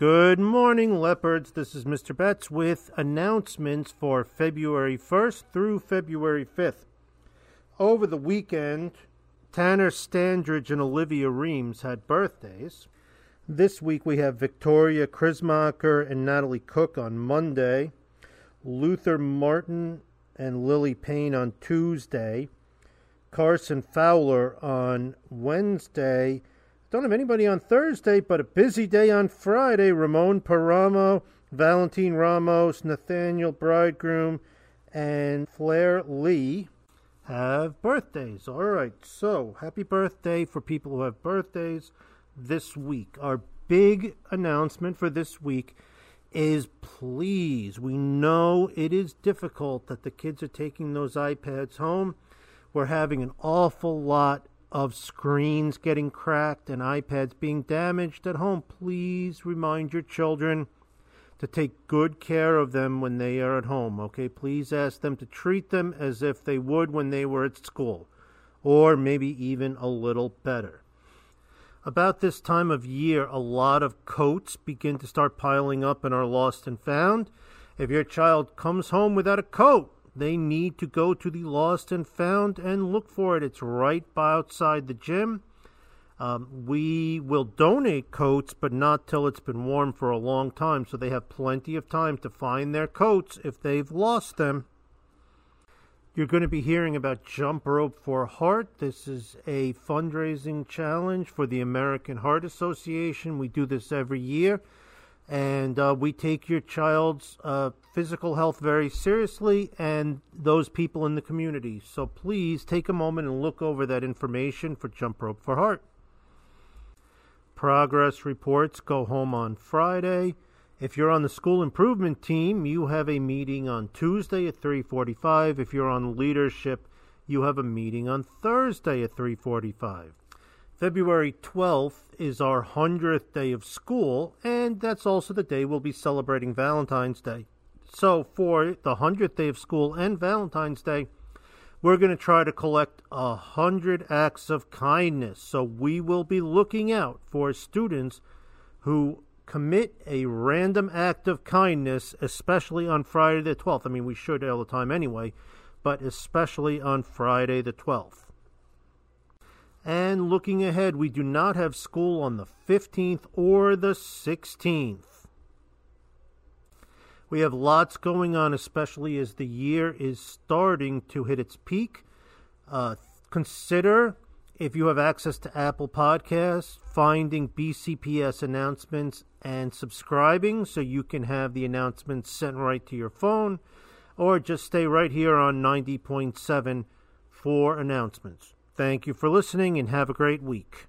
Good morning, leopards. This is Mr. Betts with announcements for February 1st through February 5th. Over the weekend, Tanner Standridge and Olivia Reams had birthdays. This week we have Victoria Krismacher and Natalie Cook on Monday, Luther Martin and Lily Payne on Tuesday, Carson Fowler on Wednesday, don't have anybody on Thursday, but a busy day on Friday. Ramon Paramo, Valentine Ramos, Nathaniel Bridegroom, and Flair Lee have birthdays. All right, so happy birthday for people who have birthdays this week. Our big announcement for this week is please, we know it is difficult that the kids are taking those iPads home. We're having an awful lot of screens getting cracked and iPads being damaged at home, please remind your children to take good care of them when they are at home. Okay, please ask them to treat them as if they would when they were at school, or maybe even a little better. About this time of year, a lot of coats begin to start piling up and are lost and found. If your child comes home without a coat, they need to go to the lost and found and look for it. It's right by outside the gym. Um, we will donate coats, but not till it's been worn for a long time, so they have plenty of time to find their coats if they've lost them. You're going to be hearing about Jump Rope for Heart. This is a fundraising challenge for the American Heart Association. We do this every year and uh, we take your child's uh, physical health very seriously and those people in the community. So please take a moment and look over that information for Jump Rope for Heart. Progress reports go home on Friday. If you're on the school improvement team, you have a meeting on Tuesday at 3:45. If you're on leadership, you have a meeting on Thursday at 3:45. February 12th is our 100th day of school, and that's also the day we'll be celebrating Valentine's Day. So, for the 100th day of school and Valentine's Day, we're going to try to collect a 100 acts of kindness. So, we will be looking out for students who commit a random act of kindness, especially on Friday the 12th. I mean, we should all the time anyway, but especially on Friday the 12th. And looking ahead, we do not have school on the 15th or the 16th. We have lots going on, especially as the year is starting to hit its peak. Uh, consider, if you have access to Apple Podcasts, finding BCPS announcements and subscribing so you can have the announcements sent right to your phone, or just stay right here on 90.7 for announcements. Thank you for listening and have a great week.